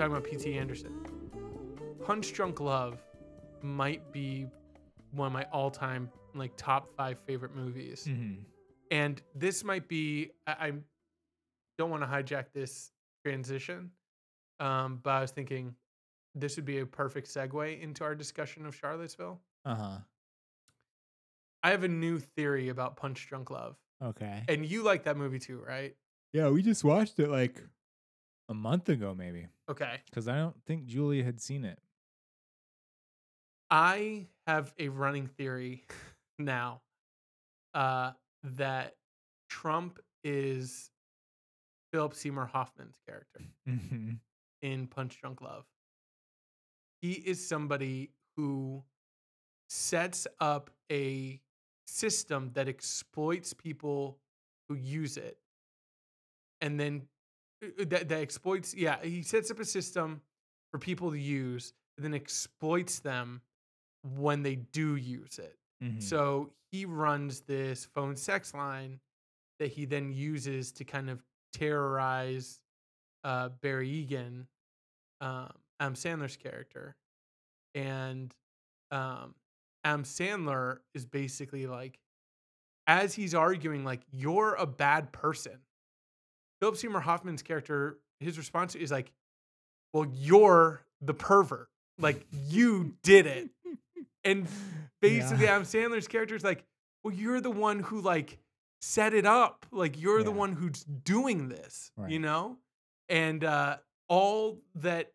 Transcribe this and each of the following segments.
talking about P.T. Anderson. Punch Drunk Love might be one of my all-time like top five favorite movies, Mhm. and this might be. I, I don't want to hijack this transition, um, but I was thinking this would be a perfect segue into our discussion of Charlottesville. Uh-huh. I have a new theory about Punch Drunk Love, Okay. and you like that movie too, right? Yeah, we just watched it like a month ago, maybe, Okay. because I don't think Julia had seen it. I have a running theory now uh, that Trump is Philip Seymour Hoffman's character Mm-hmm. in Punch Drunk Love. He is somebody who sets up a system that exploits people who use it and then that, that exploits yeah he sets up a system for people to use and then exploits them when they do use it Mm-hmm. so he runs this phone sex line that he then uses to kind of terrorize uh, Barry Egan, um, Adam Sandler's character, and um, Adam Sandler is basically like, as he's arguing, like you're a bad person. Philip Seymour Hoffman's character, his response is like, "Well, you're the pervert. Like you did it." And basically Yeah. Adam Sandler's character is like, well, you're the one who like set it up. Like you're the one who's doing this, you know? And uh all that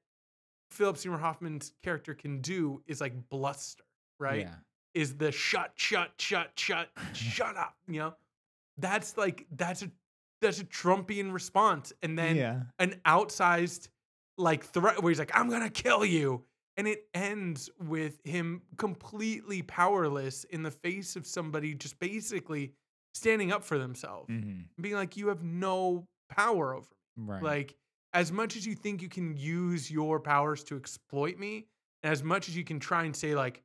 Philip Seymour Hoffman's character can do is like bluster, right? Yeah. Is the shut, shut, shut, shut, shut up, you know? That's like that's a that's a Trumpian response. And then yeah. an outsized like threat where he's like, I'm gonna kill you. And it ends with him completely powerless in the face of somebody just basically standing up for themselves Mm-hmm. being like, You have no power over me. Right. Like, as much as you think you can use your powers to exploit me, and as much as you can try and say, like,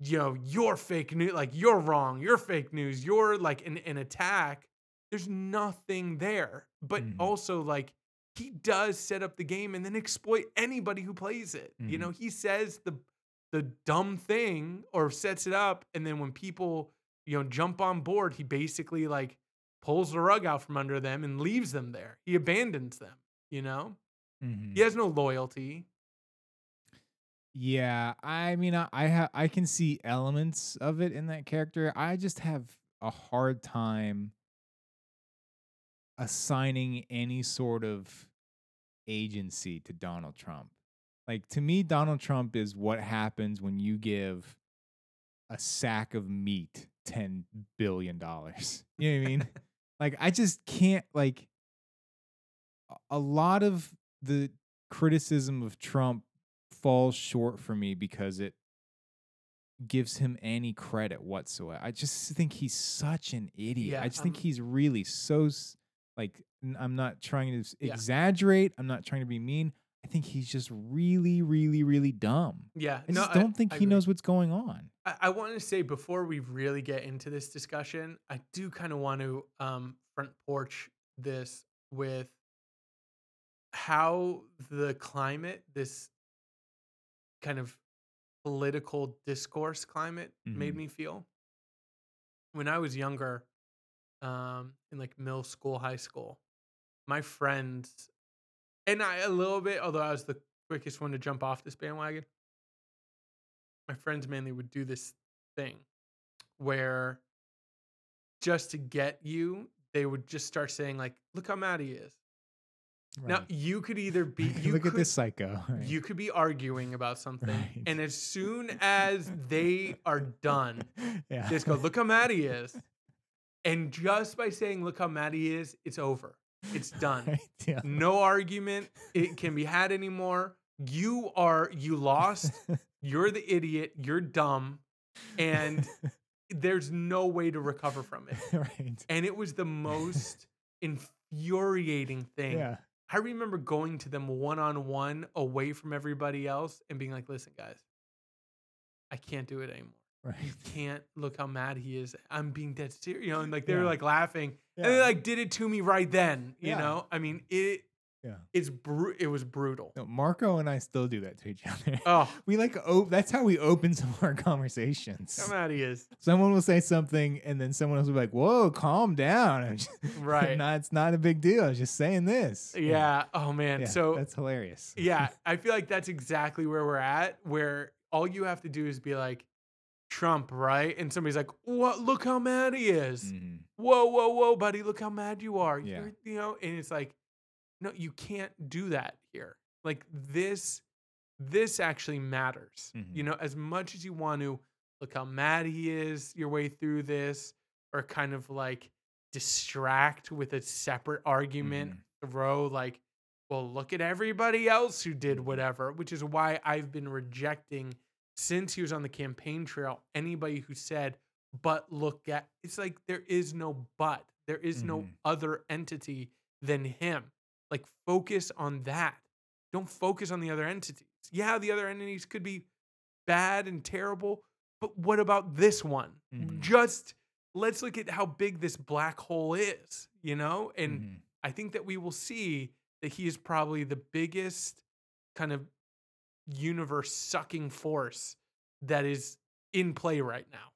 you know, you're fake news, like you're wrong, you're fake news, you're like an, an attack, there's nothing there. But Mhm. also, like, he does set up the game and then exploit anybody who plays it. You Mhm. know, he says the the dumb thing or sets it up, and then when people, you know, jump on board, he basically like pulls the rug out from under them and leaves them there. He abandons them, you know? Mhm. He has no loyalty. Yeah, I mean, I I, ha- I can see elements of it in that character. I just have a hard time assigning any sort of agency to Donald Trump. Like to me, Donald Trump is what happens when you give a sack of meat ten billion dollars. You know what I mean? like I just can't like a- lot of the criticism of Trump falls short for me because it gives him any credit whatsoever. I just think he's such an idiot. Yeah, I just think um, he's really so like I'm not trying to Yeah. exaggerate. I'm not trying to be mean. I think he's just really, really, really dumb. Yeah. I no, just don't think I he agree. knows what's going on. I, I want to say before we really get into this discussion, I do kind of want to um, front porch this with how the climate, this kind of political discourse climate, made Mhm. me feel. When I was younger, um, in like middle school, high school, my friends, and I a little bit, although I was the quickest one to jump off this bandwagon, my friends mainly would do this thing where just to get you, they would just start saying like, "Look how mad he is." Now you could either be you Look could, at this psycho. right? you could be arguing about something, Right. and as soon as they are done, yeah. just go, "Look how mad he is," and just by saying "Look how mad he is," it's over. It's done. Right, yeah. No argument it can be had anymore. You are you lost. You're the idiot. You're dumb, and there's no way to recover from it. right. And it was the most infuriating thing. Yeah. I remember going to them one on one away from everybody else and being like, listen, guys, I can't do it anymore. Right. You can't look how mad he is. I'm being dead serious. You know, and like they were Yeah. like laughing. And they like did it to me right then. You Yeah. know? I mean, it Yeah. It's bru- it was brutal. No, Marco and I still do that to each other. Oh, We like op- that's how we open some of our conversations. come out he is. Someone will say something and then someone else will be like, "Whoa, calm down." Just- Right. nah, it's not a big deal. I was just saying this. Yeah. Oh man. Yeah, so that's hilarious. yeah, I feel like that's exactly where we're at, where all you have to do is be like, Trump, right? And somebody's like, "What? Look how mad he is! Mhm. Whoa, whoa, whoa, buddy! Look how mad you are! Yeah. You're- you know." And it's like, no, you can't do that here. Like this, this actually matters. You Mhm. know, as much as you want to look how mad he is your way through this, or kind of like distract with a separate argument, Mhm. throw like, well, look at everybody else who did Mhm. whatever, which is why I've been rejecting since he was on the campaign trail anybody who said, but look at it's like there is no but. There is no Mhm. other entity than him. Like focus on that. Don't focus on the other entities. Yeah, the other entities could be bad and terrible, but what about this one? Mhm. Just let's look at how big this black hole is, you know? And Mhm. I think that we will see that he is probably the biggest kind of universe sucking force that is in play right now.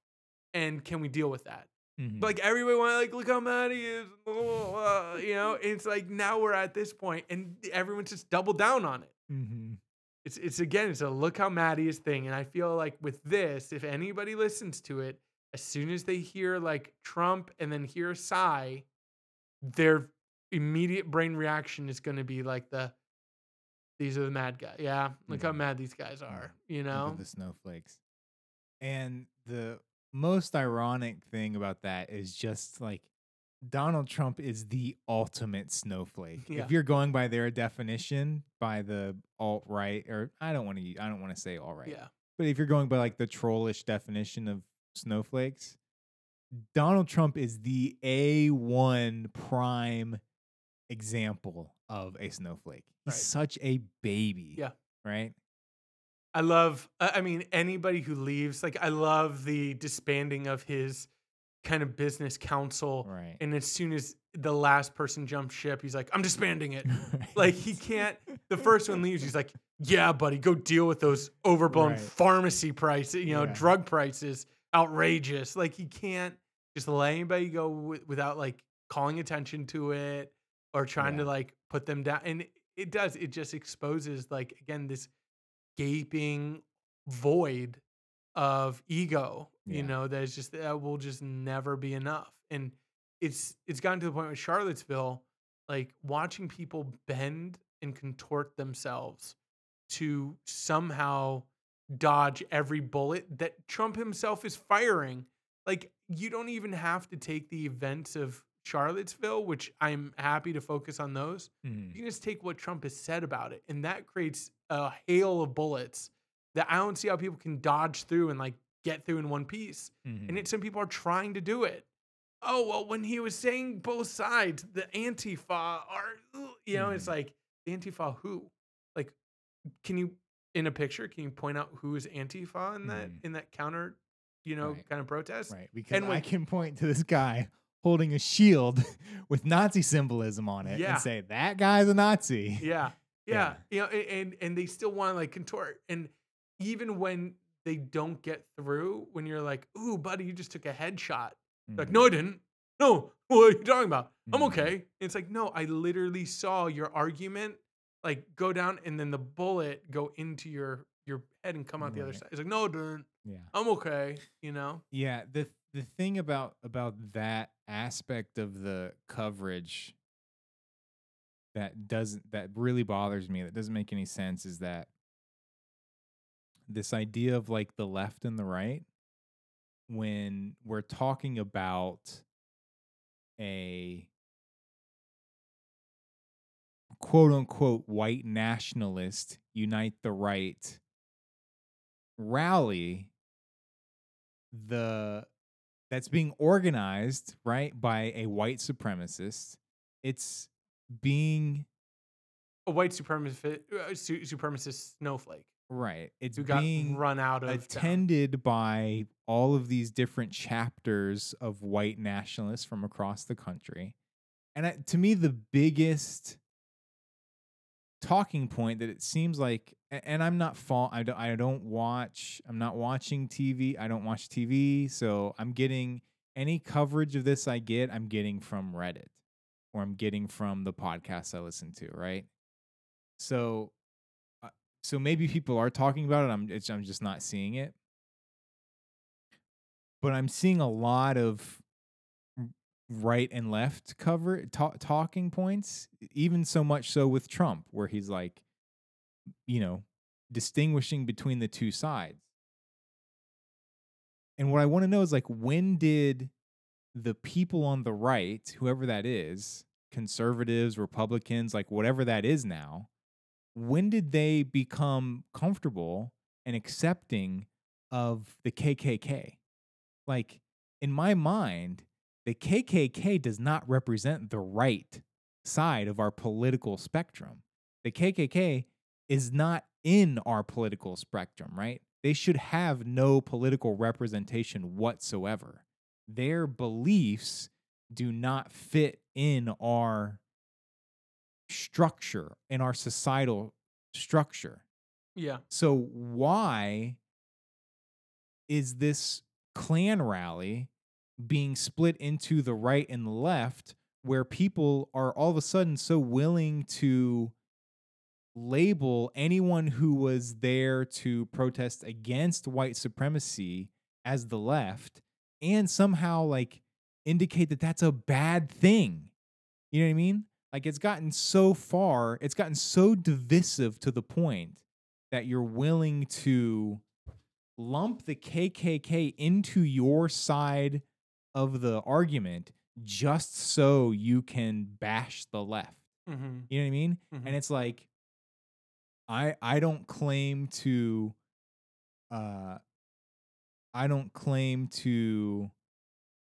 And can we deal with that? Mhm. Like everybody want like look how mad he is, you know. It's like now we're at this point, and everyone's just double down on it. Mhm. It's it's again, it's a look how mad he is thing, and I feel like with this, if anybody listens to it, as soon as they hear like Trump and then hear Psy, their immediate brain reaction is going to be like the these are the mad guys. Yeah, look how Mhm. mad these guys are. You know, the snowflakes. And the most ironic thing about that is just like Donald Trump is the ultimate snowflake. Yeah. If you're going by their definition, by the alt right, or I don't want to, I don't want to say alt right, yeah, but if you're going by like the trollish definition of snowflakes, Donald Trump is the A1 prime example of a snowflake. He's Right. such a baby. Yeah. Right? I love. I mean, anybody who leaves, like, I love the disbanding of his kind of business council. Right. And as soon as the last person jumps ship, he's like, I'm disbanding it. like he can't the first one leaves he's like yeah buddy go deal with those overblown Right. pharmacy prices you know Yeah. drug prices outrageous like he can't just let anybody go wi- without like calling attention to it or trying to like put them down and it- does it just exposes like again this gaping void of ego you know that is just that will just never be enough and it's it's gotten to the point with charlottesville like watching people bend and contort themselves to somehow dodge every bullet that Trump himself is firing. Like you don't even have to take the events of Charlottesville, which I'm happy to focus on those. Mhm. You can just take what Trump has said about it, and that creates a hail of bullets that I don't see how people can dodge through and like get through in one piece. Mhm. And yet some people are trying to do it. Oh, well, when he was saying both sides, the Antifa are, you know, it's Mhm. like, the Antifa who? Like, can you, in a picture, can you point out who is Antifa in that, Mhm. in that counter, you know, Right. kind of protest? Right. Because And I when- can point to this guy holding a shield with Nazi symbolism on it Yeah. and say, that guy's a Nazi. Yeah. Yeah. Yeah. You know, and, and they still want to like contort. And even when they don't get through, when you're like, ooh, buddy, you just took a headshot. Like, Mhm. no, I didn't. No, what are you talking about? I'm Mhm. okay. And it's like, no, I literally saw your argument like go down and then the bullet go into your your head and come out the other side. It's like, no, didn't. Yeah. I'm okay. You know? Yeah, the the thing about about that aspect of the coverage that doesn't that really bothers me that doesn't make any sense is that this idea of like the left and the right when we're talking about a quote unquote white nationalist unite the right rally the that's being organized right by a white supremacist it's being A white supremacist uh, su- supremacist snowflake right it's who being run out of town. attended by all of these different chapters of white nationalists from across the country and I, to me the biggest talking point that it seems like and I'm not fault I don't I don't watch I'm not watching TV. I don't watch TV, so I'm getting any coverage of this I get, I'm getting from Reddit or I'm getting from the podcasts I listen to, right? So uh, so maybe people are talking about it. I'm I'm just not seeing it. But I'm seeing a lot of right and left cover ta- talking points, even so much so with Trump, where he's like, you know, distinguishing between the two sides. And what I want to know is like, when did the people on the right, whoever that is, conservatives, Republicans, like whatever that is now, when did they become comfortable and accepting of the KKK? Like, in my mind, the KKK does not represent the right side of our political spectrum. The KKK is not in our political spectrum, right? They should have no political representation whatsoever. Their beliefs do not fit in our structure, in our societal structure. Yeah. So why is this Klan rally being split into the right and the left where people are all of a sudden so willing to label anyone who was there to protest against white supremacy as the left and somehow like indicate that that's a bad thing. You know what I mean? Like it's gotten so far, it's gotten so divisive to the point that you're willing to lump the KKK into your side of the argument just so you can bash the left. Mm-hmm. You know what I mean? Mhm. And it's like I I don't claim to uh I don't claim to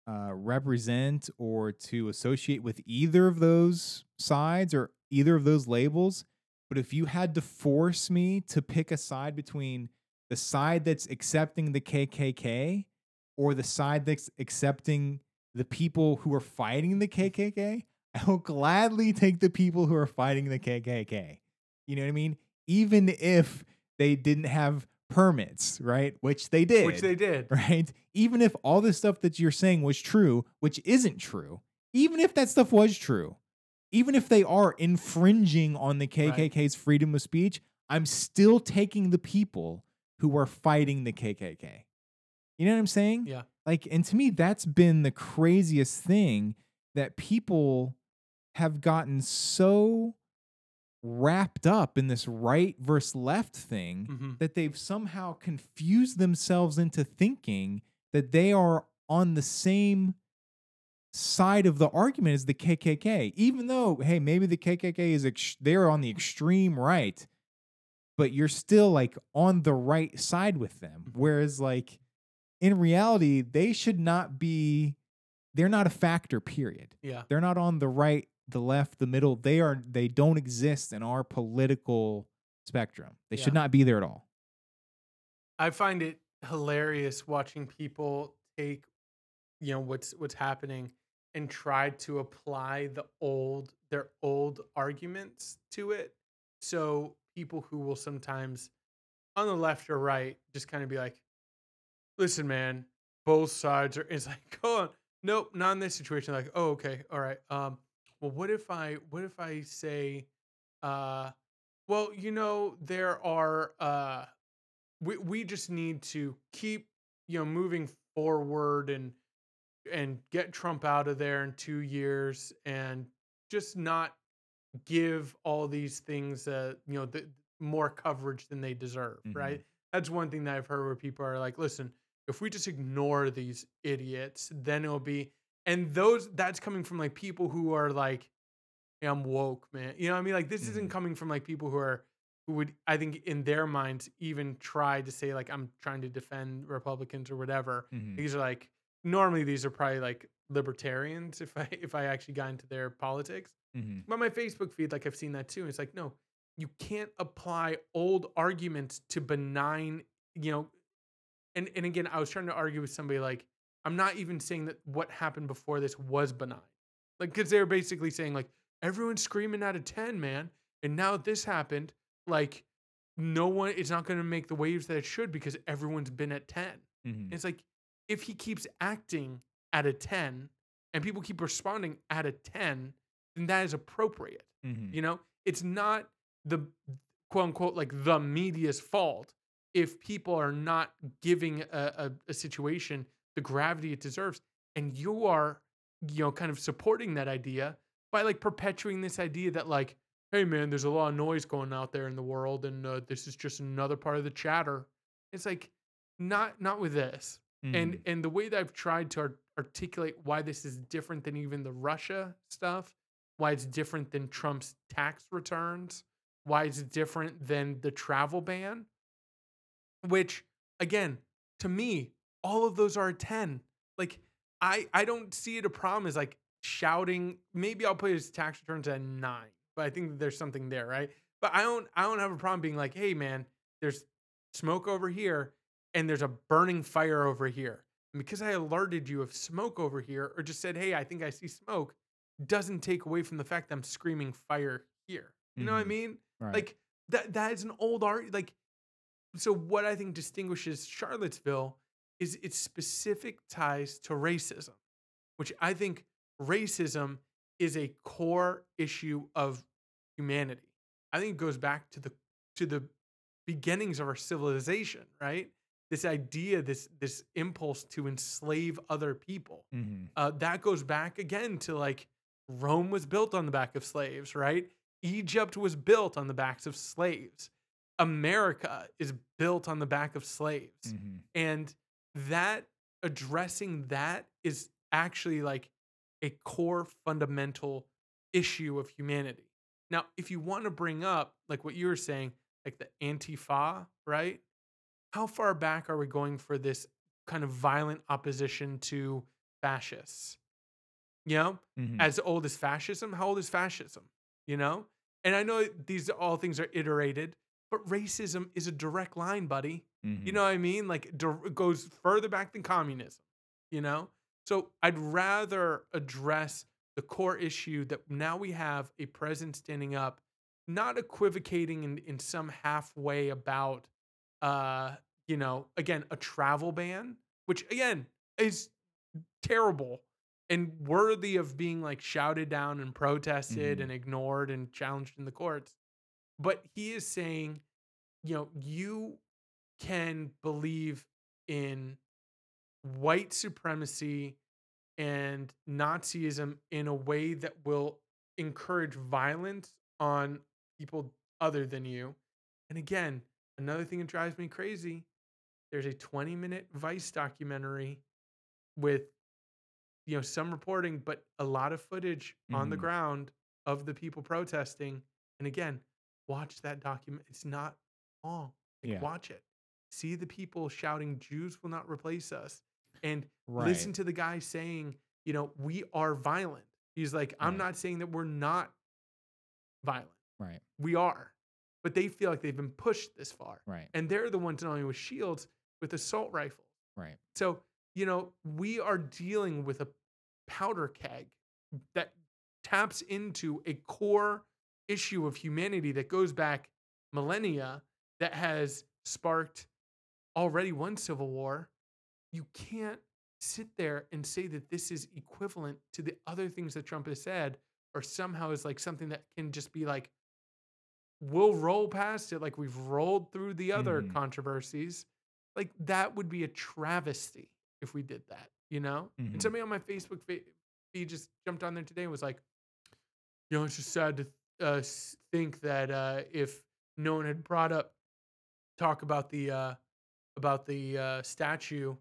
uh represent or to associate with either of those sides or either of those labels, but if you had to force me to pick a side between the side that's accepting the KKK or the side that's accepting the people who are fighting the mm. KKK, I will gladly take the people who are fighting the KKK. You know what I mean? Even if they didn't have permits, right? Which they did. Which they did. right? Even if all this stuff that you're saying was true, which isn't true, even if that stuff was true, even if they are infringing on the Right. KKK's freedom of speech, I'm still taking the people who are fighting the KKK. You know what I'm saying? Yeah. Like, and to me, that's been the craziest thing that people have gotten so wrapped up in this right versus left thing Mhm. that they've somehow confused themselves into thinking that they are on the same side of the argument as the KKK, even though, hey, maybe the KKK is ex- they're on the extreme right, but you're still like on the right side with them. Mhm. Whereas, like, in reality, they should not be, they're not a factor, period. Yeah. They're not on the right, the left, the middle. They are, they don't exist in our political spectrum. They should not be there at all. I find it hilarious watching people take, you know, what's what's happening and try to apply the old their old arguments to it. So people who will sometimes on the left or right just kind of be like, listen, man, both sides are it's like, go on. Nope, not in this situation. Like, oh, okay, all right. Um, well, what if I what if I say, uh, well, you know, there are uh we we just need to keep you know moving forward and and get Trump out of there in 2 years and just not give all these things uh you know the more coverage than they deserve, Mhm. right? That's one thing that I've heard where people are like, "Listen, if we just ignore these idiots, then it'll be." And those that's coming from like people who are like, "Hey, I'm woke, man." You know what I mean? Like this isn't Mhm. coming from like people who are who would I think in their minds even try to say like I'm trying to defend Republicans or whatever. Mhm. These are like normally these are probably like libertarians if I if I actually got into their politics. Mhm. But my Facebook feed, like I've seen that too. It's like, no, you can't apply old arguments to benign, you know. And and again, I was trying to argue with somebody like, I'm not even saying that what happened before this was benign. Like, because they're basically saying, like, everyone's screaming out of 10, man. And now this happened. Like, no one, it's not going to make the waves that it should because everyone's been at 10. Mhm. It's like if he keeps acting at a 10 and people keep responding at a 10, then that is appropriate. Mhm. You know, it's not the quote unquote like the media's fault if people are not giving a, a, a situation the gravity it deserves. And you are, you know, kind of supporting that idea by like perpetuating this idea that like, hey man, there's a lot of noise going out there in the world, and uh, this is just another part of the chatter. It's like not not with this and Mhm. and the way that I've tried to art- articulate why this is different than even the Russia stuff, why it's different than Trump's tax returns, why it's different than the travel ban, which again, to me, all of those are a 10. Like I I don't see it a problem as like shouting, maybe I'll put his tax returns at 9, but I think there's something there, right? But I don't I don't have a problem being like, "Hey man, there's smoke over here and there's a burning fire over here. And because I alerted you of smoke over here, or just said, hey, I think I see smoke, doesn't take away from the fact that I'm screaming fire here. You know what I Mhm. mean? Right. Like that that is an old art. Like, so what I think distinguishes Charlottesville is its specific ties to racism, which I think racism is a core issue of humanity. I think it goes back to the to the beginnings of our civilization, right? This idea, this this impulse to enslave other people. Mhm. Uh, that goes back again to like Rome was built on the back of slaves, right? Egypt was built on the backs of slaves. America is built on the back of slaves. Mhm. And that addressing that is actually like a core fundamental issue of humanity. Now, if you want to bring up like what you were saying, like the Antifa, right? How far back are we going for this kind of violent opposition to fascists? You know, Mhm. as old as fascism. How old is fascism? You know? And I know these all things are iterated, but racism is a direct line, buddy. You Mhm. know what I mean? Like goes further back than communism, you know? So I'd rather address the core issue that now we have a president standing up, not equivocating in, in some halfway about uh, you know, again, a travel ban, which again is terrible and worthy of being like shouted down and protested Mhm. and ignored and challenged in the courts. But he is saying, you know, you can believe in white supremacy and Nazism in a way that will encourage violence on people other than you. And again, another thing that drives me crazy there's a 20 minute Vice documentary with you know some reporting but a lot of footage on the Mhm. ground of the people protesting and again watch that document it's not long like Yeah. watch it see the people shouting jews will not replace us and Right. listen to the guy saying you know we are violent he's like i'm Right. not saying that we're not violent Right. we are but they feel like they've been pushed this far Right. and they're the ones not only with shields with assault rifles Right. so, you know, we are dealing with a powder keg that taps into a core issue of humanity that goes back millennia that has sparked already one civil war. You can't sit there and say that this is equivalent to the other things that Trump has said or somehow is like something that can just be like we'll roll past it like we've rolled through the other Mhm. controversies like that would be a travesty if we did that, you know? Mhm. And somebody on my Facebook feed just jumped on there today and was like, you know, it's just sad to uh, think that uh, if no one had brought up talk about the uh, about the uh, statue,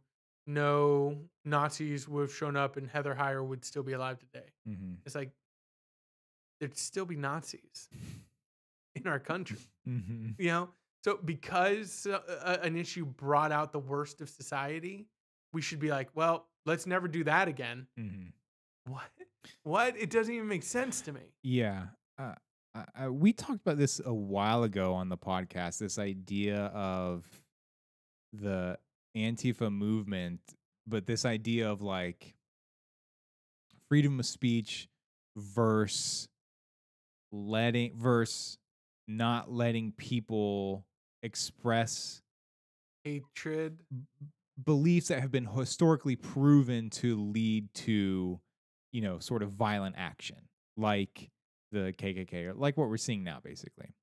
no Nazis would have shown up and Heather Heyer would still be alive today. Mhm. It's like there'd still be Nazis in our country Mhm. you know so because uh, an issue brought out the worst of society we should be like well let's never do that again Mhm. what what it doesn't even make sense to me Yeah. Uh, I, we talked about this a while ago on the podcast. This idea of the Antifa movement, but this idea of like freedom of speech versus letting versus not letting people express Hatred. beliefs that have been historically proven to lead to, you know, sort of violent action, like the KKK, or like what we're seeing now, basically.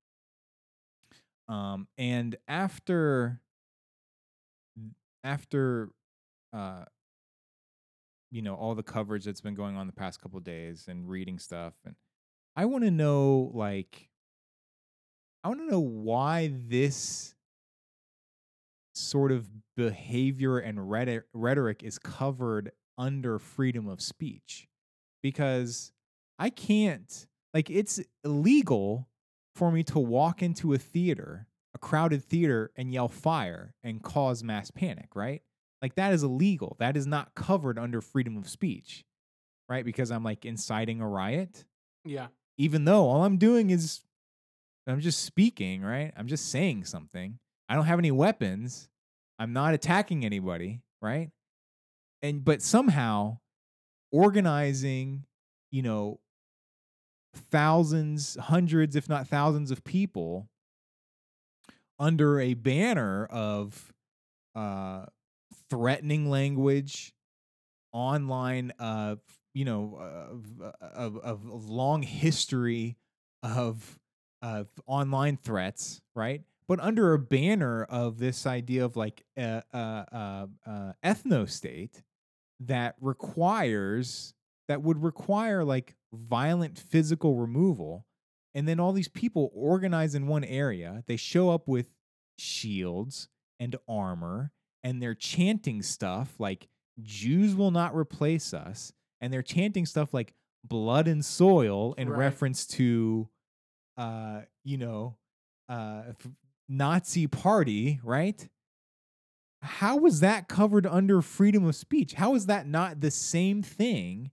Um, and after, after, uh, you know, all the coverage that's been going on the past couple days and reading stuff, and I want to know, like, I want to know why this sort of behavior and rhetoric, rhetoric is covered under freedom of speech because I can't like it's illegal for me to walk into a theater, a crowded theater and yell fire and cause mass panic, right? Like that is illegal. That is not covered under freedom of speech. Right? Because I'm like inciting a riot, Yeah. even though all I'm doing is I'm just speaking, right? I'm just saying something. I don't have any weapons. I'm not attacking anybody, right? And but somehow organizing, you know, thousands, hundreds if not thousands of people under a banner of uh threatening language, online uh you know of of, of, of long history of of online threats, right? But under a banner of this idea of like a, a, a, a ethno state that requires that would require like violent physical removal, and then all these people organize in one area. They show up with shields and armor, and they're chanting stuff like "Jews will not replace us," and they're chanting stuff like "blood and soil" in Right. reference to uh, you know, uh, Nazi party, right? How was that covered under freedom of speech? How is that not the same thing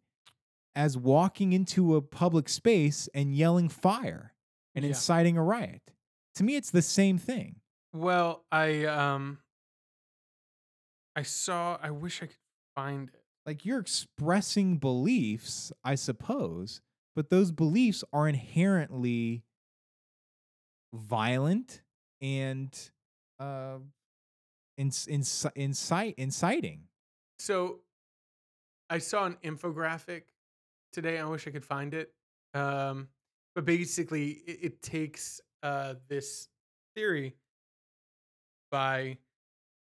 as walking into a public space and yelling fire and Yeah. inciting a riot? To me, it's the same thing. Well, I um I saw I wish I could find it. Like you're expressing beliefs, I suppose, but those beliefs are inherently violent and uh, inc- inci- incite inciting. So I saw an infographic today. I wish I could find it. Um, but basically, it, it takes uh, this theory by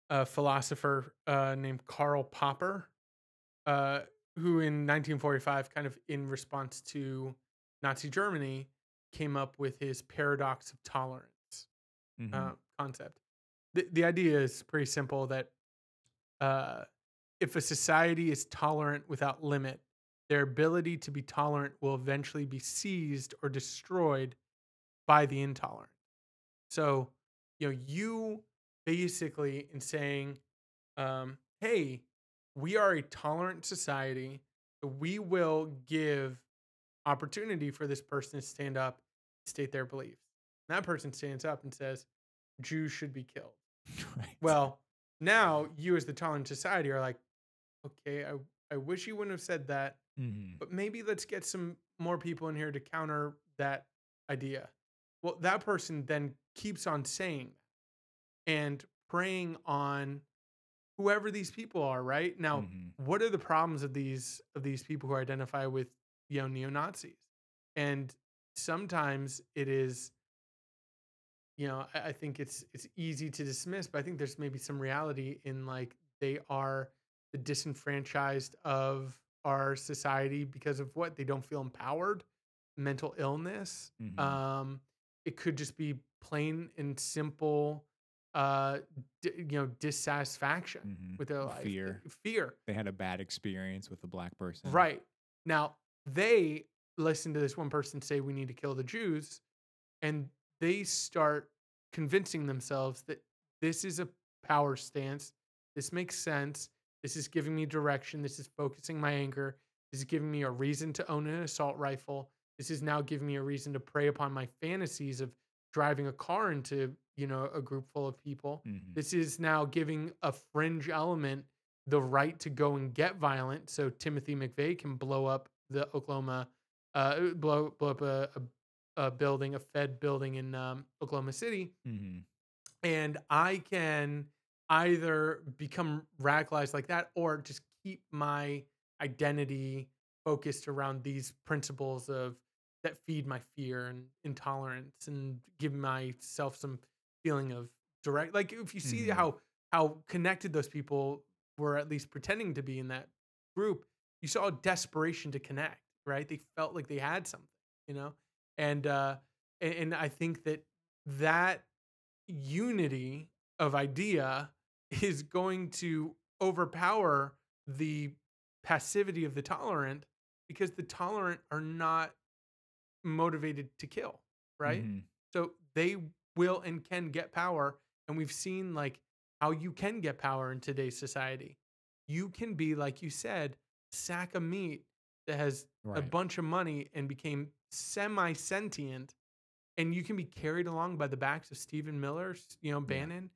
a philosopher uh, named Karl Popper, uh, who in 1945, kind of in response to Nazi Germany, came up with his paradox of tolerance Mhm. uh, concept. The, the idea is pretty simple that uh, if a society is tolerant without limit, their ability to be tolerant will eventually be seized or destroyed by the intolerant. So, you know, you basically in saying, um, hey, we are a tolerant society, we will give opportunity for this person to stand up, state their beliefs. And that person stands up and says, Jews should be killed. Right. Well, now you as the tolerant society are like, okay, I, I wish you wouldn't have said that, Mhm. but maybe let's get some more people in here to counter that idea. Well, that person then keeps on saying and preying on whoever these people are, right? Now, Mhm. what are the problems of these of these people who identify with you know neo-Nazis? And sometimes it is you know, I, I think it's it's easy to dismiss, but I think there's maybe some reality in like they are the disenfranchised of our society because of what they don't feel empowered, mental illness. Mhm. Um, it could just be plain and simple, uh, d- you know, dissatisfaction Mhm. with their life, Fear. fear. They had a bad experience with a black person. Right. Now, they listen to this one person say we need to kill the Jews, and they start convincing themselves that this is a power stance. This makes sense. This is giving me direction. This is focusing my anger. This is giving me a reason to own an assault rifle. This is now giving me a reason to prey upon my fantasies of driving a car into, you know, a group full of people. Mhm. This is now giving a fringe element the right to go and get violent, so Timothy McVeigh can blow up the Oklahoma, uh, blow blow up a, a, a building, a Fed building in um, Oklahoma City, hmm and I can either become radicalized like that or just keep my identity focused around these principles of that feed my fear and intolerance and give myself some feeling of direct like if you see Mhm. how how connected those people were at least pretending to be in that group you saw a desperation to connect right they felt like they had something you know and uh and, and i think that that unity of idea is going to overpower the passivity of the tolerant because the tolerant are not motivated to kill, right? Mhm. So they will and can get power. And we've seen like how you can get power in today's society. You can be, like you said, sack of meat that has a bunch of money and became semi sentient. And you can be carried along by the backs of Stephen Miller, you know, Bannon,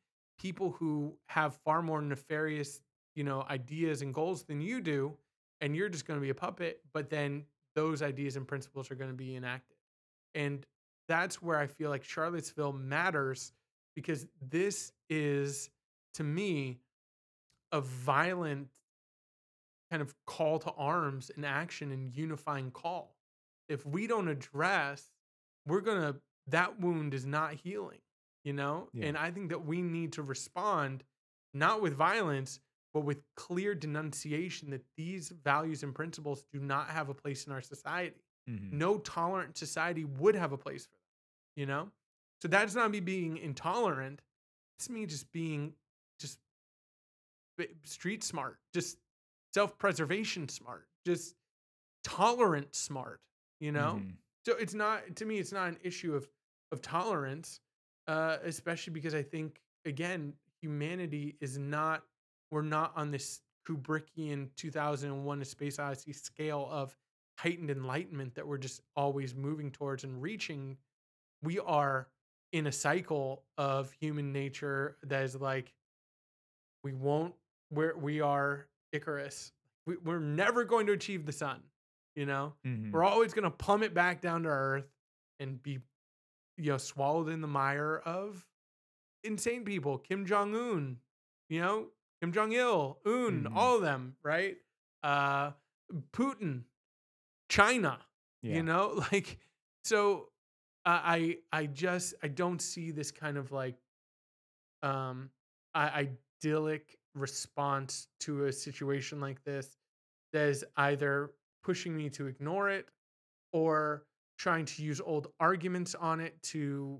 people who have far more nefarious, you know, ideas and goals than you do. And you're just going to be a puppet. But then those ideas and principles are going to be enacted. And that's where I feel like Charlottesville matters because this is, to me, a violent kind of call to arms and action and unifying call. If we don't address, we're going to, that wound is not healing, you know? Yeah. And I think that we need to respond not with violence, but with clear denunciation that these values and principles do not have a place in our society Mhm. no tolerant society would have a place for them, you know? So that's not me being intolerant. It's me just being just street smart, just self preservation smart, just tolerant smart, you know? Mhm. So it's not, to me, it's not an issue of, of tolerance, uh, especially because I think, again, humanity is not, we're not on this Kubrickian 2001 A Space Odyssey scale of heightened enlightenment that we're just always moving towards and reaching. We are in a cycle of human nature that is like, we won't, we're, we are Icarus. We, we're never going to achieve the sun, you know? Mhm. We're always going to plummet back down to earth and be, you know, swallowed in the mire of insane people. Kim Jong Un, you know, Kim Jong Il, Un, Mhm. all of them, right? Uh, Putin, China, Yeah. you know, like so. Uh, I I just I don't see this kind of like um I, idyllic response to a situation like this that is either pushing me to ignore it or trying to use old arguments on it to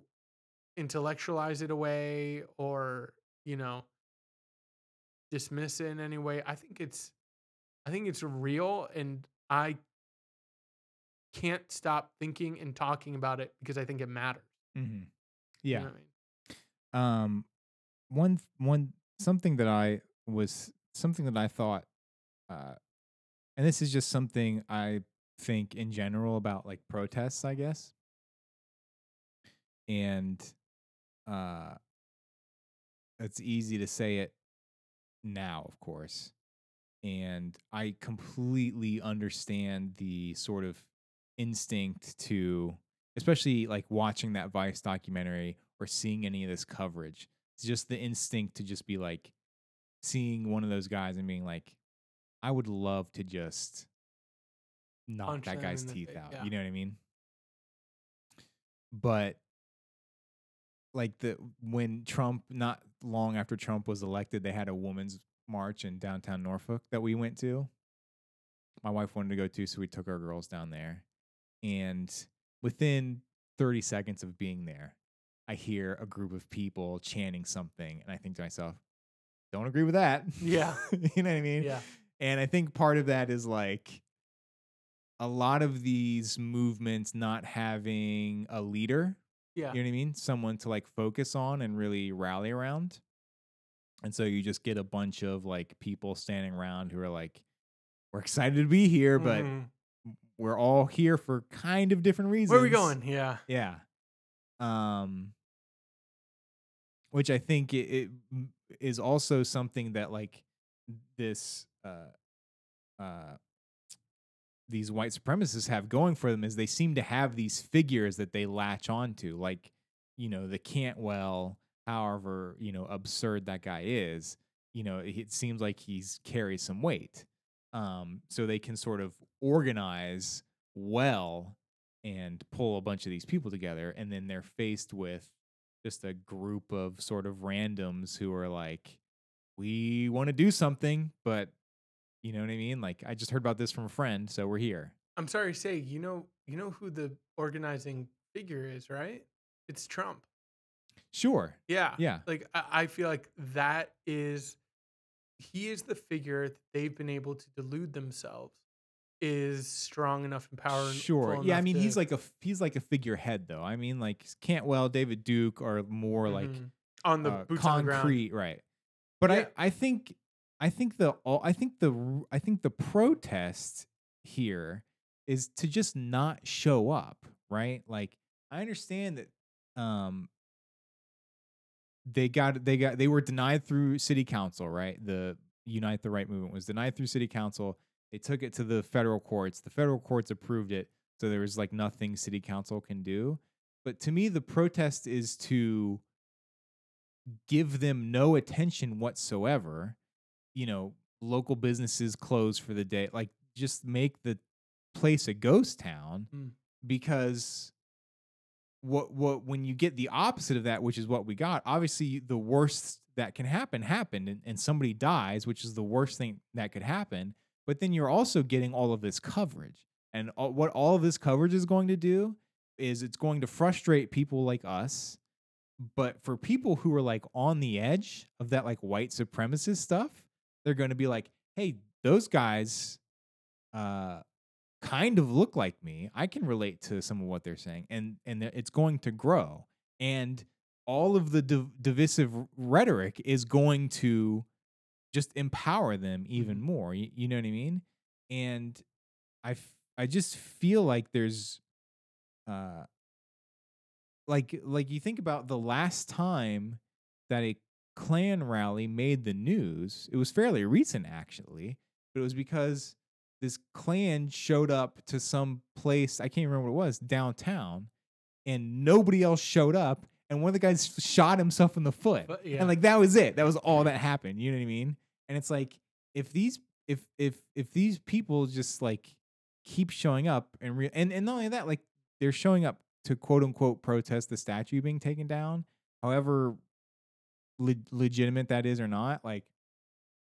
intellectualize it away or you know dismiss it in any way i think it's i think it's real and i can't stop thinking and talking about it because i think it matters mm-hmm. you Yeah. know I mean? um one one something that i was something that i thought uh and this is just something i think in general about like protests i guess. And uh it's easy to say it now of course. And i completely understand the sort of instinct to especially like watching that vice documentary or seeing any of this coverage it's just the instinct to just be like seeing one of those guys and being like i would love to just knock that guy's teeth face, out yeah. you know what i mean but like the when Trump not long after Trump was elected, they had a women's march in downtown Norfolk that we went to. My wife wanted to go to, so we took our girls down there. And within 30 seconds of being there, I hear a group of people chanting something, and I think to myself, "Don't agree with that." Yeah. you know what I mean? yeah And I think part of that is like a lot of these movements not having a leader yeah you know what I mean? Someone to like focus on and really rally around. And so you just get a bunch of like people standing around who are like, we're excited to be here, but Mhm. we're all here for kind of different reasons. where are we going yeah Yeah. Um, which I think it, it is also something that like this uh uh these white supremacists have going for them is they seem to have these figures that they latch onto, like you know the Cantwell, however you know absurd that guy is. You know, it seems like he's carries some weight, um, so they can sort of organize well and pull a bunch of these people together, and then they're faced with just a group of sort of randoms who are like, we want to do something, but you know what I mean? Like I just heard about this from a friend, so we're here. I'm sorry to say, you know, you know who the organizing figure is, right? It's Trump. Sure. Yeah. Yeah. Like I, feel like that is he is the figure that they've been able to delude themselves is strong enough and powerful. Sure. Yeah, I mean he's like a he's like a figurehead though. I mean like Cantwell, David Duke are more like Mhm. on the uh, boots on the ground. concrete, right? But Yeah. I I think I think the all I think the I think the protest here is to just not show up, right? Like I understand that um they got they got they were denied through city council, right? The Unite the Right movement was denied through city council. They took it to the federal courts. The federal courts approved it, so there was like nothing city council can do. But to me the protest is to give them no attention whatsoever. You know, local businesses close for the day. Like just make the place a ghost town Mm. because what what when you get the opposite of that, which is what we got, obviously the worst that can happen happened and, and somebody dies, which is the worst thing that could happen. But then you're also getting all of this coverage. And all, what all of this coverage is going to do is it's going to frustrate people like us. But for people who are like on the edge of that like white supremacist stuff, they're going to be like, hey, those guys uh kind of look like me. I can relate to some of what they're saying, and and it's going to grow. And all of the div- divisive rhetoric is going to just empower them even Mhm. more. You, you know what I mean? And I f- I just feel like there's uh like like you think about the last time that a Klan rally made the news. It was fairly recent actually, but it was because this Klan showed up to some place, I can't remember what it was, downtown, and nobody else showed up. And one of the guys shot himself in the foot. But, yeah. And like that was it. That was all that happened. You know what I mean? And it's like if these if if if these people just like keep showing up and re- and and not only that, like they're showing up to quote unquote protest the statue being taken down, however le- legitimate that is or not, like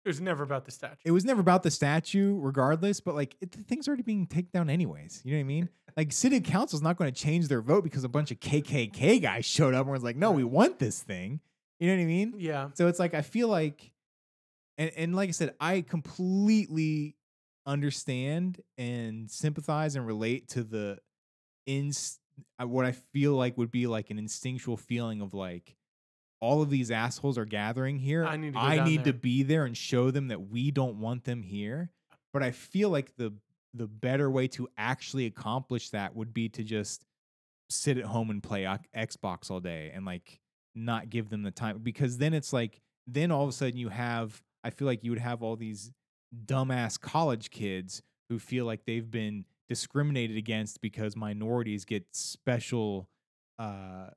It was never about the statue. it was never about the statue, regardless. But like, it, the thing's already being taken down anyways. You know what I mean? Like, city council's not going to change their vote because a bunch of KKK guys showed up and was like, "No, we want this thing." You know what I mean? yeah. So it's like I feel like, and and like I said, I completely understand and sympathize and relate to the ins uh, what I feel like would be like an instinctual feeling of like all of these assholes are gathering here. I need to I need to be there and show them that we don't want them here. But I feel like the the better way to actually accomplish that would be to just sit at home and play Xbox all day and like not give them the time because then it's like then all of a sudden you have I feel like you would have all these dumbass college kids who feel like they've been discriminated against because minorities get special uh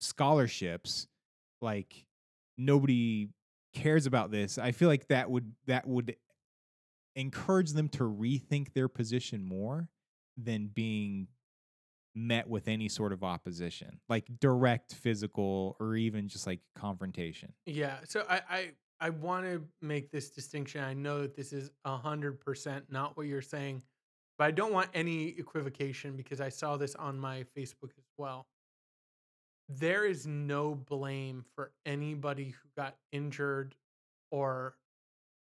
scholarships like nobody cares about this i feel like that would that would encourage them to rethink their position more than being met with any sort of opposition like direct physical or even just like confrontation Yeah. So I I, I want to make this distinction. I know that this is a hundred percent not what you're saying, but I don't want any equivocation because I saw this on my Facebook as well. There is no blame for anybody who got injured or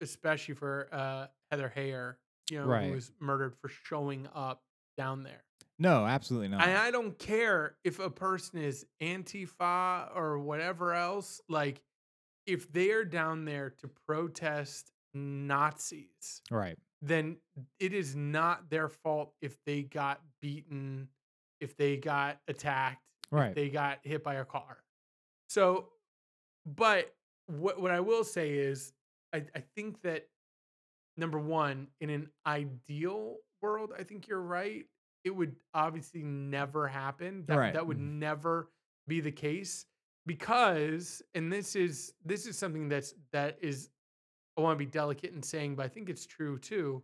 especially for uh, Heather Heyer, you know, Right. who was murdered for showing up down there. no absolutely not And I don't care if a person is Antifa or whatever else. Like, if they are down there to protest Nazis, right then it is not their fault if they got beaten, if they got attacked, right they got hit by a car. So, but what what I will say is, I, I think that number one, in an ideal world, I think you're right. It would obviously never happen. That Right. that would Mhm. never be the case because and this is this is something that's that is I want to be delicate in saying, but I think it's true too.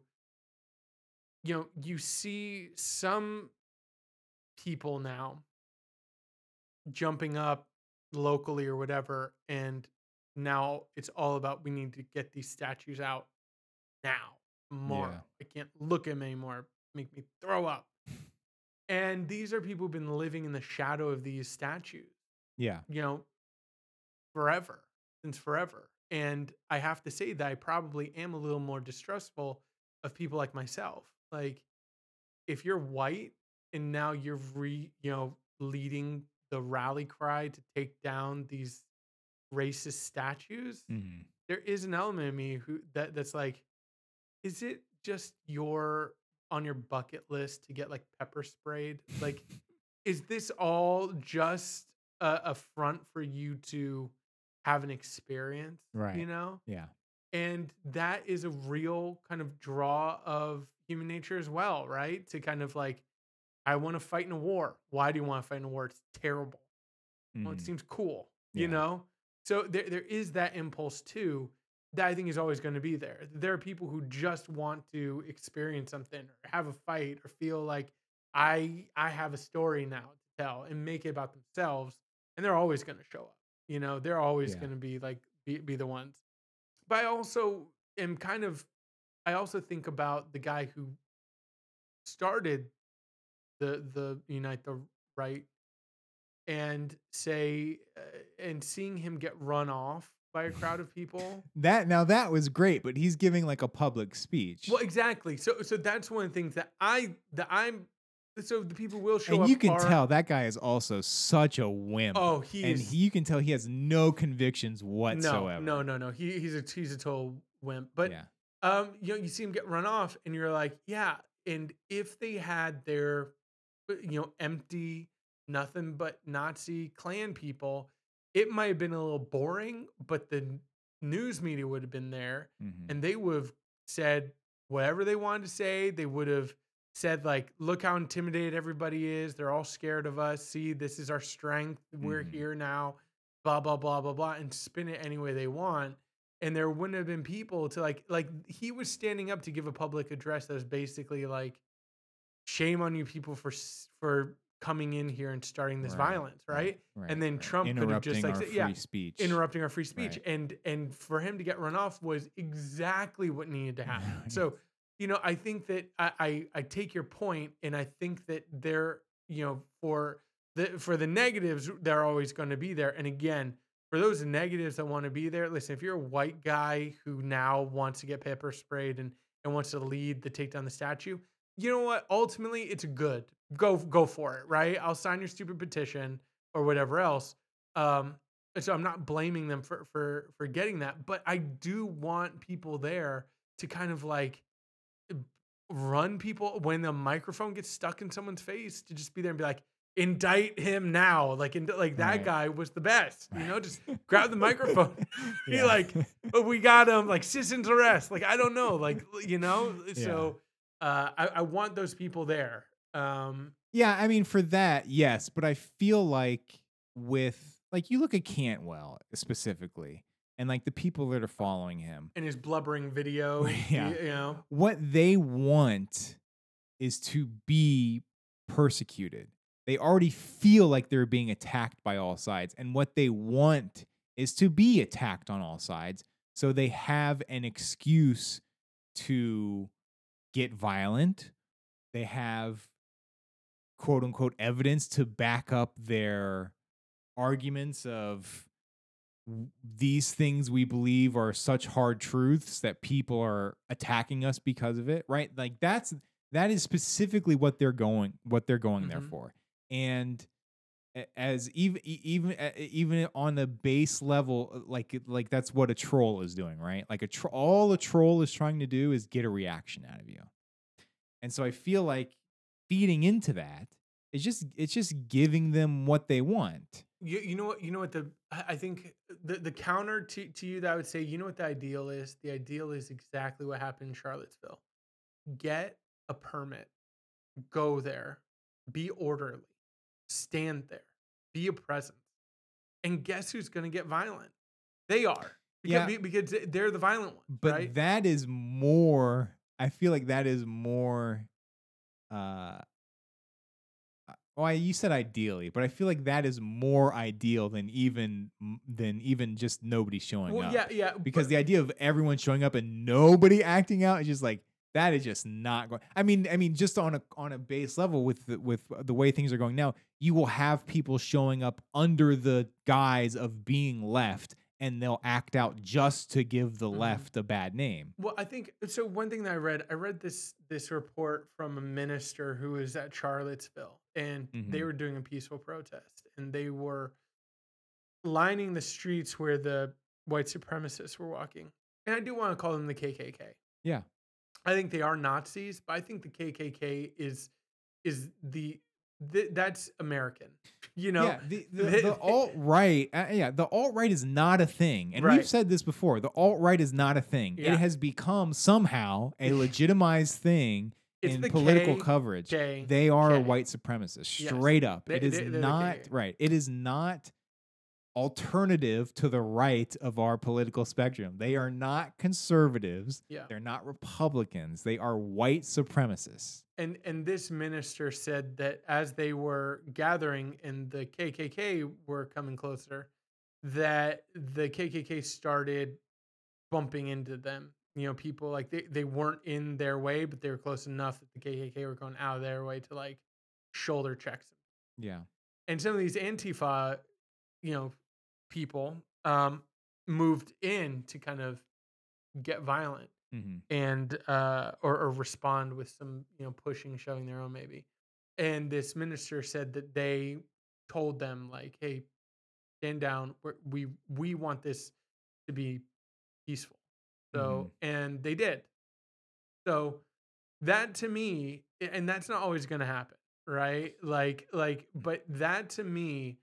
You know, you see some people now jumping up locally or whatever, and now it's all about we need to get these statues out now, tomorrow. I can't look at them anymore. Make me throw up. And these are people who've been living in the shadow of these statues Yeah. you know, forever, since forever. And I have to say that I probably am a little more distrustful of people like myself. Like, if you're white and now you're re, you know, leading the rally cry to take down these racist statues, Mhm. there is an element of me who that that's like, is it just your on your bucket list to get like pepper sprayed? Like, is this all just a, a front for you to have an experience? Right. You know, Yeah. and that is a real kind of draw of human nature as well, right? To kind of like, I want to fight in a war. Why do you want to fight in a war? It's terrible. Well, it mm. seems cool, you know? So there, there is that impulse too that I think is always going to be there. There are people who just want to experience something or have a fight or feel like I I have a story now to tell and make it about themselves. And they're always going to show up. You know, they're always Yeah. going to be like be, be the ones. But I also am kind of I also think about the guy who started the the Unite the Right and say uh, and seeing him get run off by a crowd of people. That now that was great, but he's giving like a public speech. Well, exactly. So so that's one of the things that I that I'm so the people will show and up. you can are- tell that guy is also such a wimp. Oh, he and is he, you can tell he has no convictions whatsoever. no, no, no, no. He he's a he's a total wimp. But yeah, um, you know, you see him get run off, and you're like, yeah. And if they had their, you know, empty, nothing but Nazi Klan people, it might have been a little boring, but the news media would have been there, Mhm. and they would have said whatever they wanted to say. They would have said like, "Look how intimidated everybody is. They're all scared of us. See, this is our strength. We're Mhm. here now." Blah blah blah blah blah, and spin it any way they want. And there wouldn't have been people to like like he was standing up to give a public address that was basically like, "Shame on you people for for coming in here and starting this Right, violence," right? right, and then right. Trump could have just like our said- free yeah, speech, interrupting our free speech. And and for him to get run off was exactly what needed to happen. So you know i think that I, I i take your point and i think that they're you know for the for the negatives they're always going to be there. And again for those negatives that want to be there listen if you're a white guy who now wants to get pepper sprayed and and wants to lead the take down the statue you know what? Ultimately it's good. Go go for it right? I'll sign your stupid petition or whatever else um so i'm not blaming them for for for getting that but i do want people there to kind of like run people when the microphone gets stuck in someone's face to just be there and be like indict him now. Like ind- like that Right. guy was the best you know? Just grab the microphone. Be Yeah. like but we got him. Like citizen's arrest like i don't know like you know? So uh I, I want those people there um Yeah, I mean for that, yes, but I feel like with like you look at Cantwell specifically and like the people that are following him, and his blubbering video Yeah. you, you know what they want is to be persecuted. They already feel like they're being attacked by all sides and what they want is to be attacked on all sides. So they have an excuse to get violent. They have quote unquote evidence to back up their arguments of these things we believe are such hard truths that people are attacking us because of it right like that's that is specifically what they're going what they're going there Mhm. for and as even even even on the base level uh, like like that's what a troll is doing right? Like a tro- all a troll is trying to do is get a reaction out of you. And so i feel like feeding into that it's just it's just giving them what they want. You, you know what you know what the I think the the counter to, to you that I would say you know what the ideal is? The ideal is exactly what happened in Charlottesville. Get a permit, go there, be orderly, stand there, be a presence. And guess who's going to get violent? They are. Because, Yeah. because they're the violent ones, but right? that is more i feel like that is more uh uh, well you said ideally but i feel like that is more ideal than even than even just nobody showing well, up yeah, yeah. because but- the idea of everyone showing up and nobody acting out is just like that is just not going i mean i mean just on a on a base level with the, with the way things are going now you will have people showing up under the guise of being left and they'll act out just to give the Mhm. left a bad name Well, I think so. One thing that I read, I read this this report from a minister who was at Charlottesville, and they Mhm. were doing a peaceful protest, and they were lining the streets where the white supremacists were walking. And I do want to call them the KKK. Yeah. I think they are Nazis, but I think the KKK is is the, th- that's American. You know, yeah, the, the, the alt right, uh, yeah, the alt right is not a thing, and we've said this before. The alt right is not a thing. Yeah. It has become somehow a legitimized thing It's in political K- coverage. K- They are a white supremacist, Yes. straight up. They- it is they- not right. It is not alternative to the right of our political spectrum. They are not conservatives. yeah. They're not Republicans. They are white supremacists. and and this minister said that as they were gathering and the KKK were coming closer, that the KKK started bumping into them. You know, people like they, they weren't in their way, but they were close enough that the KKK were going out of their way to like shoulder check them. Yeah. And some of these Antifa, you know, people um, moved in to kind of get violent hmm and uh or, or respond with some you know pushing shoving their own maybe. And this minister said that they told them like hey stand down. We're, we we want this to be peaceful. So and they did. So that to me and that's not always going to happen right? Like like but that to me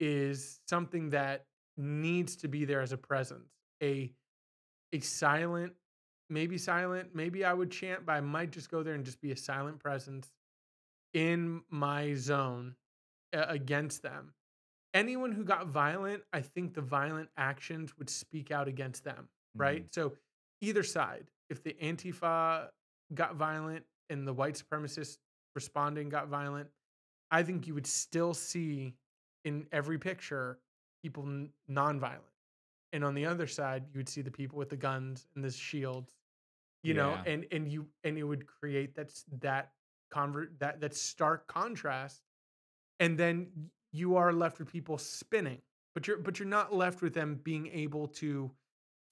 is something that needs to be there as a presence. A a silent maybe silent maybe i would chant but i might just go there and just be a silent presence in my zone uh, against them. Anyone who got violent i think the violent actions would speak out against them right? So either side if the antifa got violent and the white supremacists responding got violent i think you would still see in every picture people n- nonviolent and on the other side you would see the people with the guns and the shields you know and and you and it would create that that convert that that stark contrast and then you are left with people spinning but you're but you're not left with them being able to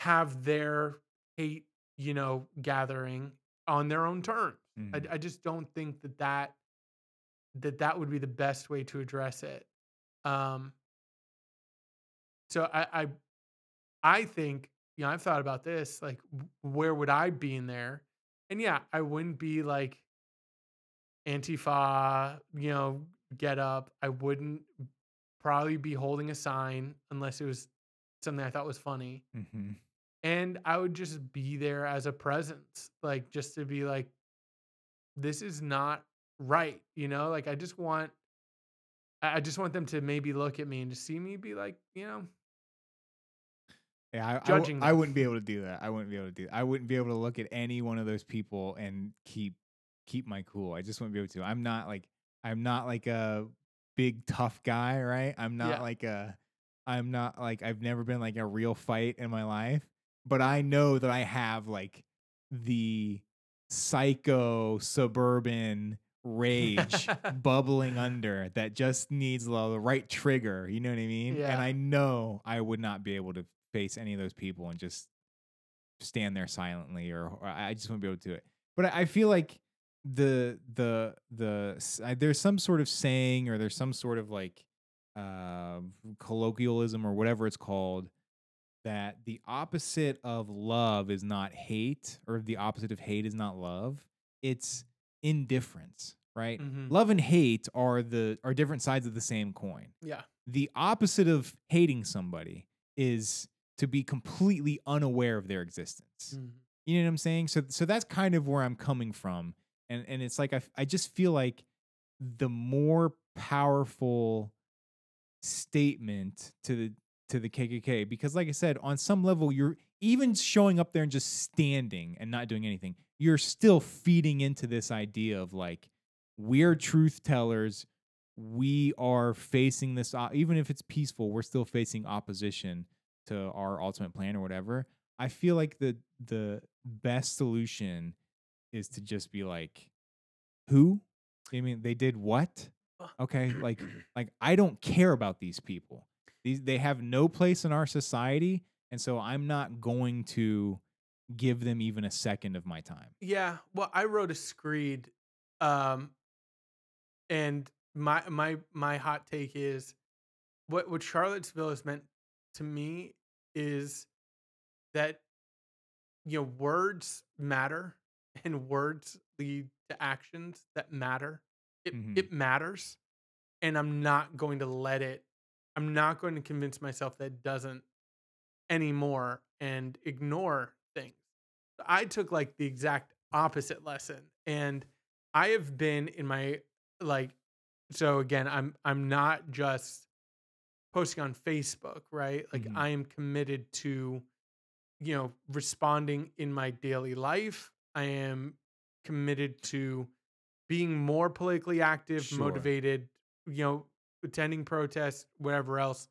have their hate you know gathering on their own terms Mhm. I, I just don't think that that that that would be the best way to address it um so i i i think you know i've thought about this like where would i be in there and yeah i wouldn't be like antifa you know get up i wouldn't probably be holding a sign unless it was something i thought was funny Mhm. and I would just be there as a presence, like just to be like, this is not right, you know. Like I just want, I I just want them to maybe look at me and just see me be like, you know, Yeah, I, I, w- judging I wouldn't be able to do that. I wouldn't be able to do. That. I wouldn't be able to look at any one of those people and keep keep my cool. I just wouldn't be able to. I'm not like I'm not like a big tough guy, right? I'm not Yeah. like a I'm not like I've never been like a real fight in my life, but I know that I have like the psycho suburban rage bubbling under that just needs the the right trigger. You know what I mean? Yeah. And I know I would not be able to face any of those people and just stand there silently, or, or I just wouldn't be able to do it. But I I feel like the the the I- there's some sort of saying or there's some sort of like uh, colloquialism or whatever it's called that the opposite of love is not hate or the opposite of hate is not love it's indifference right Mhm. love and hate are the are different sides of the same coin yeah, the opposite of hating somebody is to be completely unaware of their existence Mhm. you know what i'm saying so so that's kind of where i'm coming from and and it's like I I just feel like the more powerful statement to the to the KKK because like I said on some level you're even showing up there and just standing and not doing anything you're still feeding into this idea of like we're truth tellers we are facing this even if it's peaceful we're still facing opposition to our ultimate plan or whatever i feel like the the best solution is to just be like who? I mean they did what? Okay like like i don't care about these people. These they have no place in our society and so i'm not going to give them even a second of my time. Yeah, well, I wrote a screed, um, and my my my hot take is what what Charlottesville has meant to me is that you know words matter and words lead to actions that matter. It Mhm. it matters, and I'm not going to let it. I'm not going to convince myself that it doesn't anymore and ignore things. I took like the exact opposite lesson and I have been in my like so again I'm I'm not just posting on Facebook, right? Like Mhm. I am committed to you know responding in my daily life. I am committed to being more politically active, Sure. motivated, you know, attending protests, whatever else.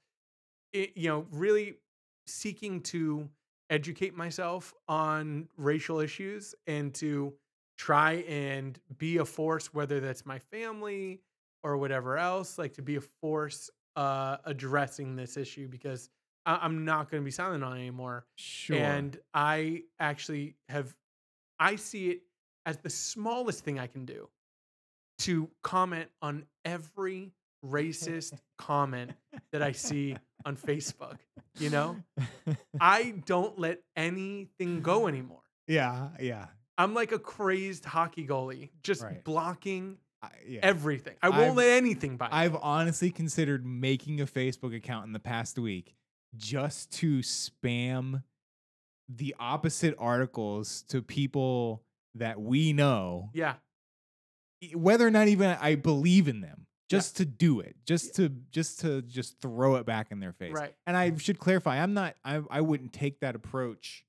It, you know, really seeking to educate myself on racial issues and to try and be a force, whether that's my family or whatever else, like to be a force uh, addressing this issue because I- I'm not going to be silent on it anymore. sure And I actually have, I see it as the smallest thing I can do to comment on every racist comment that I see on Facebook. You know, I don't let anything go anymore. yeah yeah I'm like a crazed hockey goalie, just Right. blocking I, yeah everything. I won't I've- let anything by. me. I've honestly considered making a Facebook account in the past week just to spam the opposite articles to people that we know, yeah, whether or not even I believe in them, just to do it, just to just to just throw it back in their face. right. And I should clarify, I'm not I I wouldn't take that approach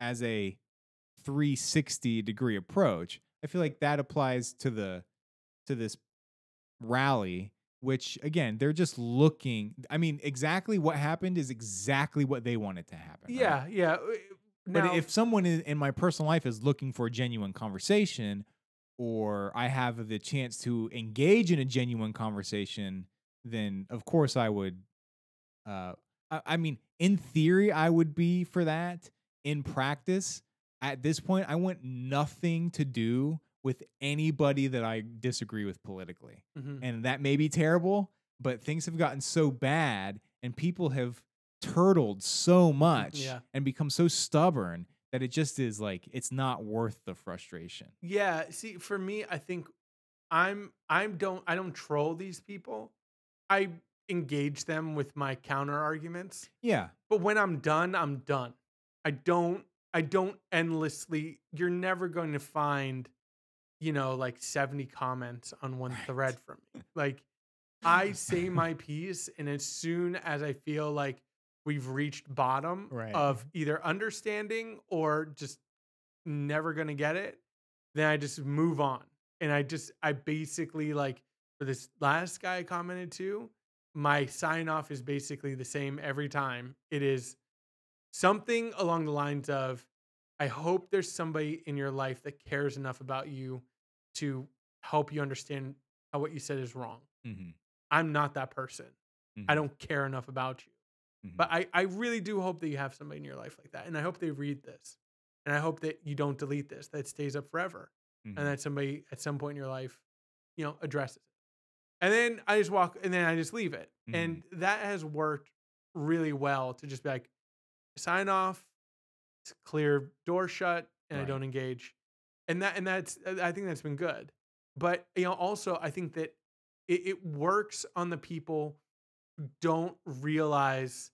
as a 360 degree approach. I feel like that applies to the to this rally which again, they're just looking I mean, exactly what happened is exactly what they wanted to happen. right? Yeah, yeah. uh, But if someone in, in my personal life is looking for a genuine conversation, or I have the chance to engage in a genuine conversation, then of course I would. Uh, I, I mean, in theory, I would be for that. In practice, at this point, I want nothing to do with anybody that I disagree with politically Mhm. and that may be terrible, but things have gotten so bad and people have turtled so much Yeah. and become so stubborn that it just is like it's not worth the frustration. Yeah, see, for me, I think I'm I'm don't I don't troll these people. I engage them with my counter arguments. Yeah. But when I'm done, I'm done. I don't I don't endlessly you're never going to find, you know, like 70 comments on one Right. thread from me. Like I say my piece and as soon as I feel like we've reached bottom Right. of either understanding or just never going to get it, then I just move on. And I just I basically like for this last guy I commented to, my sign off is basically the same every time. It is something along the lines of I hope there's somebody in your life that cares enough about you to help you understand how what you said is wrong. Mm-hmm. I'm not that person. I don't care enough about you. Mm-hmm. But I, I really do hope that you have somebody in your life like that. And I hope they read this. And I hope that you don't delete this, that stays up forever. And that somebody at some point in your life, you know, addresses it. And then I just walk and then I just leave it. And that has worked really well to just be like, sign off, it's clear door shut, and I don't engage. And that and that's I think that's been good. But you know, also I think that it, it works on the people who don't realize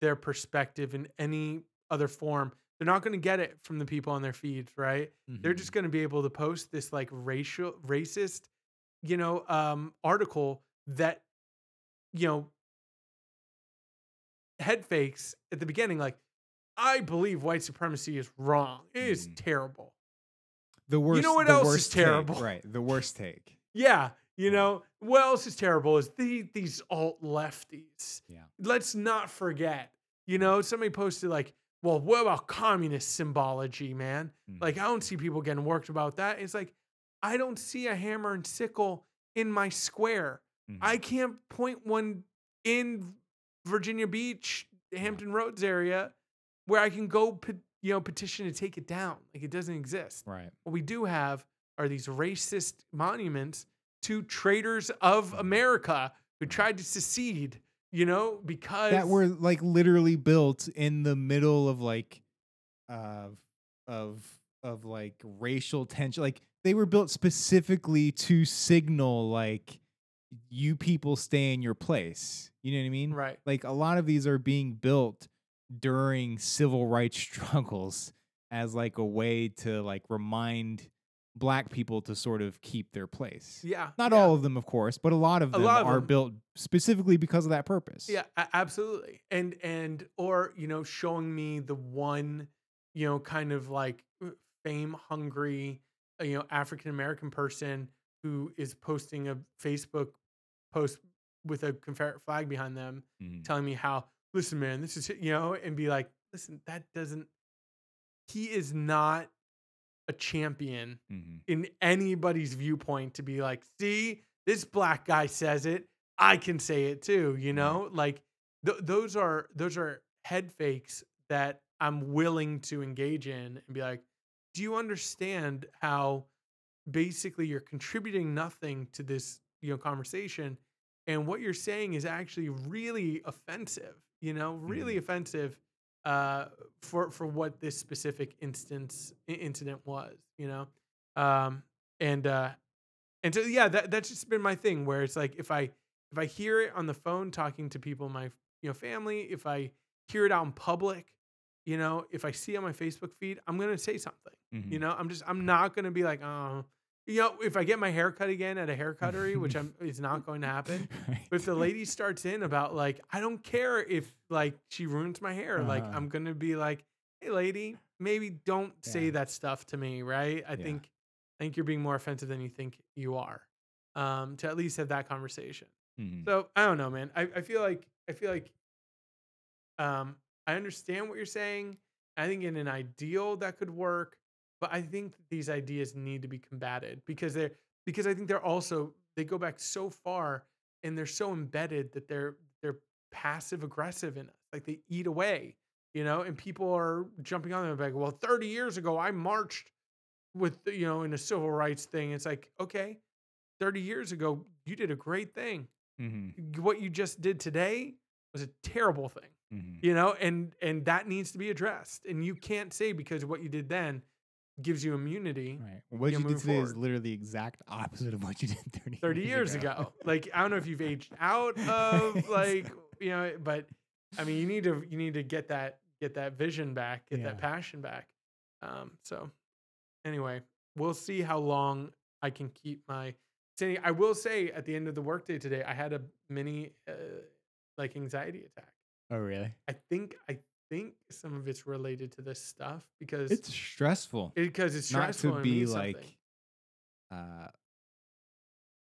their perspective in any other form They're not going to get it from the people on their feeds, right? They're Mhm. just going to be able to post this like racial racist, you know, um article that you know head fakes at the beginning like I believe white supremacy is wrong. It is Mhm. terrible. the worst. You know what the else is worst take, terrible? right? The worst take. Yeah, you know, what else is terrible is the these alt lefties. Yeah. Let's not forget. You know, somebody posted like, "Well, what about communist symbology, man?" Mhm. Like, I don't see people getting worked about that. It's like, I don't see a hammer and sickle in my square. Mhm. I can't point one in Virginia Beach, Hampton Roads area, where I can go, pe- you know, petition to take it down. Like, it doesn't exist. right. What we do have are these racist monuments to traitors of mm-hmm. America who tried to secede, you know, because that were like literally built in the middle of like of of of like racial tension like they were built specifically to signal like you people stay in your place you know what i mean right. like a lot of these are being built during civil rights struggles as like a way to like remind black people to sort of keep their place Yeah. not yeah. all of them of course but a lot of them lot of are them. built specifically because of that purpose Yeah, absolutely. And and or you know, showing me the one, you know, kind of like fame hungry, uh, you know, African American person who is posting a Facebook post with a Confederate flag behind them, Mhm. telling me how, listen, man, this is you know, and be like, listen, that doesn't. He is not a champion Mhm. in anybody's viewpoint to be like, see, this black guy says it, I can say it too. You know, like th- those are those are head fakes that I'm willing to engage in and be like, do you understand how basically you're contributing nothing to this you know conversation, and what you're saying is actually really offensive. You know, really offensive uh, for for what this specific instance incident was. You know, um, and uh, and so yeah, that that's just been my thing. Where it's like if I if I hear it on the phone talking to people in my you know family, if I hear it out in public, you know, if I see on my Facebook feed, I'm gonna say something. Mhm. You know, I'm just I'm not gonna be like, oh, you know, if I get my hair cut again at a haircuttery, which I'm it's not going to happen. Right. But if the lady starts in about like, I don't care if like she ruins my hair, like Uh-huh. I'm gonna be like, hey lady, maybe don't say that stuff to me, right? I Yeah. think I think you're being more offensive than you think you are. Um, to at least have that conversation. Mhm. So I don't know, man. I, I feel like I feel like um I understand what you're saying. I think in an ideal that could work, but I think these ideas need to be combated because they're because I think they're also they go back so far and they're so embedded that they're they're passive aggressive in us. Like they eat away, you know, and people are jumping on them like, well, 30 years ago I marched with you know in a civil rights thing. It's like, okay, 30 years ago you did a great thing Mhm. what you just did today was a terrible thing Mhm. you know and and that needs to be addressed and you can't say because what you did then gives you immunity Right. What Yeah, you did today is literally the exact opposite of what you did 30, 30 years ago. like i don't know if you've aged out of like you know but i mean you need to you need to get that get that vision back get that passion back. Um so anyway we'll see how long i can keep my i will say at the end of the workday today i had a mini uh, like anxiety attack oh, really? i think i think some of it's related to this stuff because It's stressful. because it's Not stressful to and be means like, something. uh,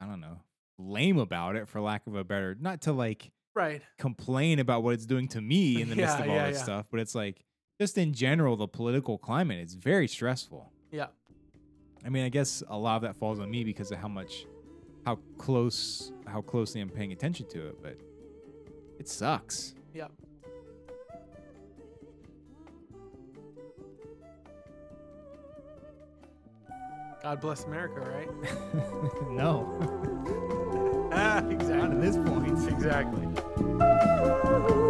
I don't know, lame about it, for lack of a better, not to like right complain about what it's doing to me in the midst Yeah, of all yeah, this yeah. stuff, but it's like, just in general, the political climate is very stressful. yeah I mean, I guess a lot of that falls on me because of how much, how close, how closely I'm paying attention to it, but it sucks. Yeah God bless America, right? no, ah, not exactly. at this point. Exactly.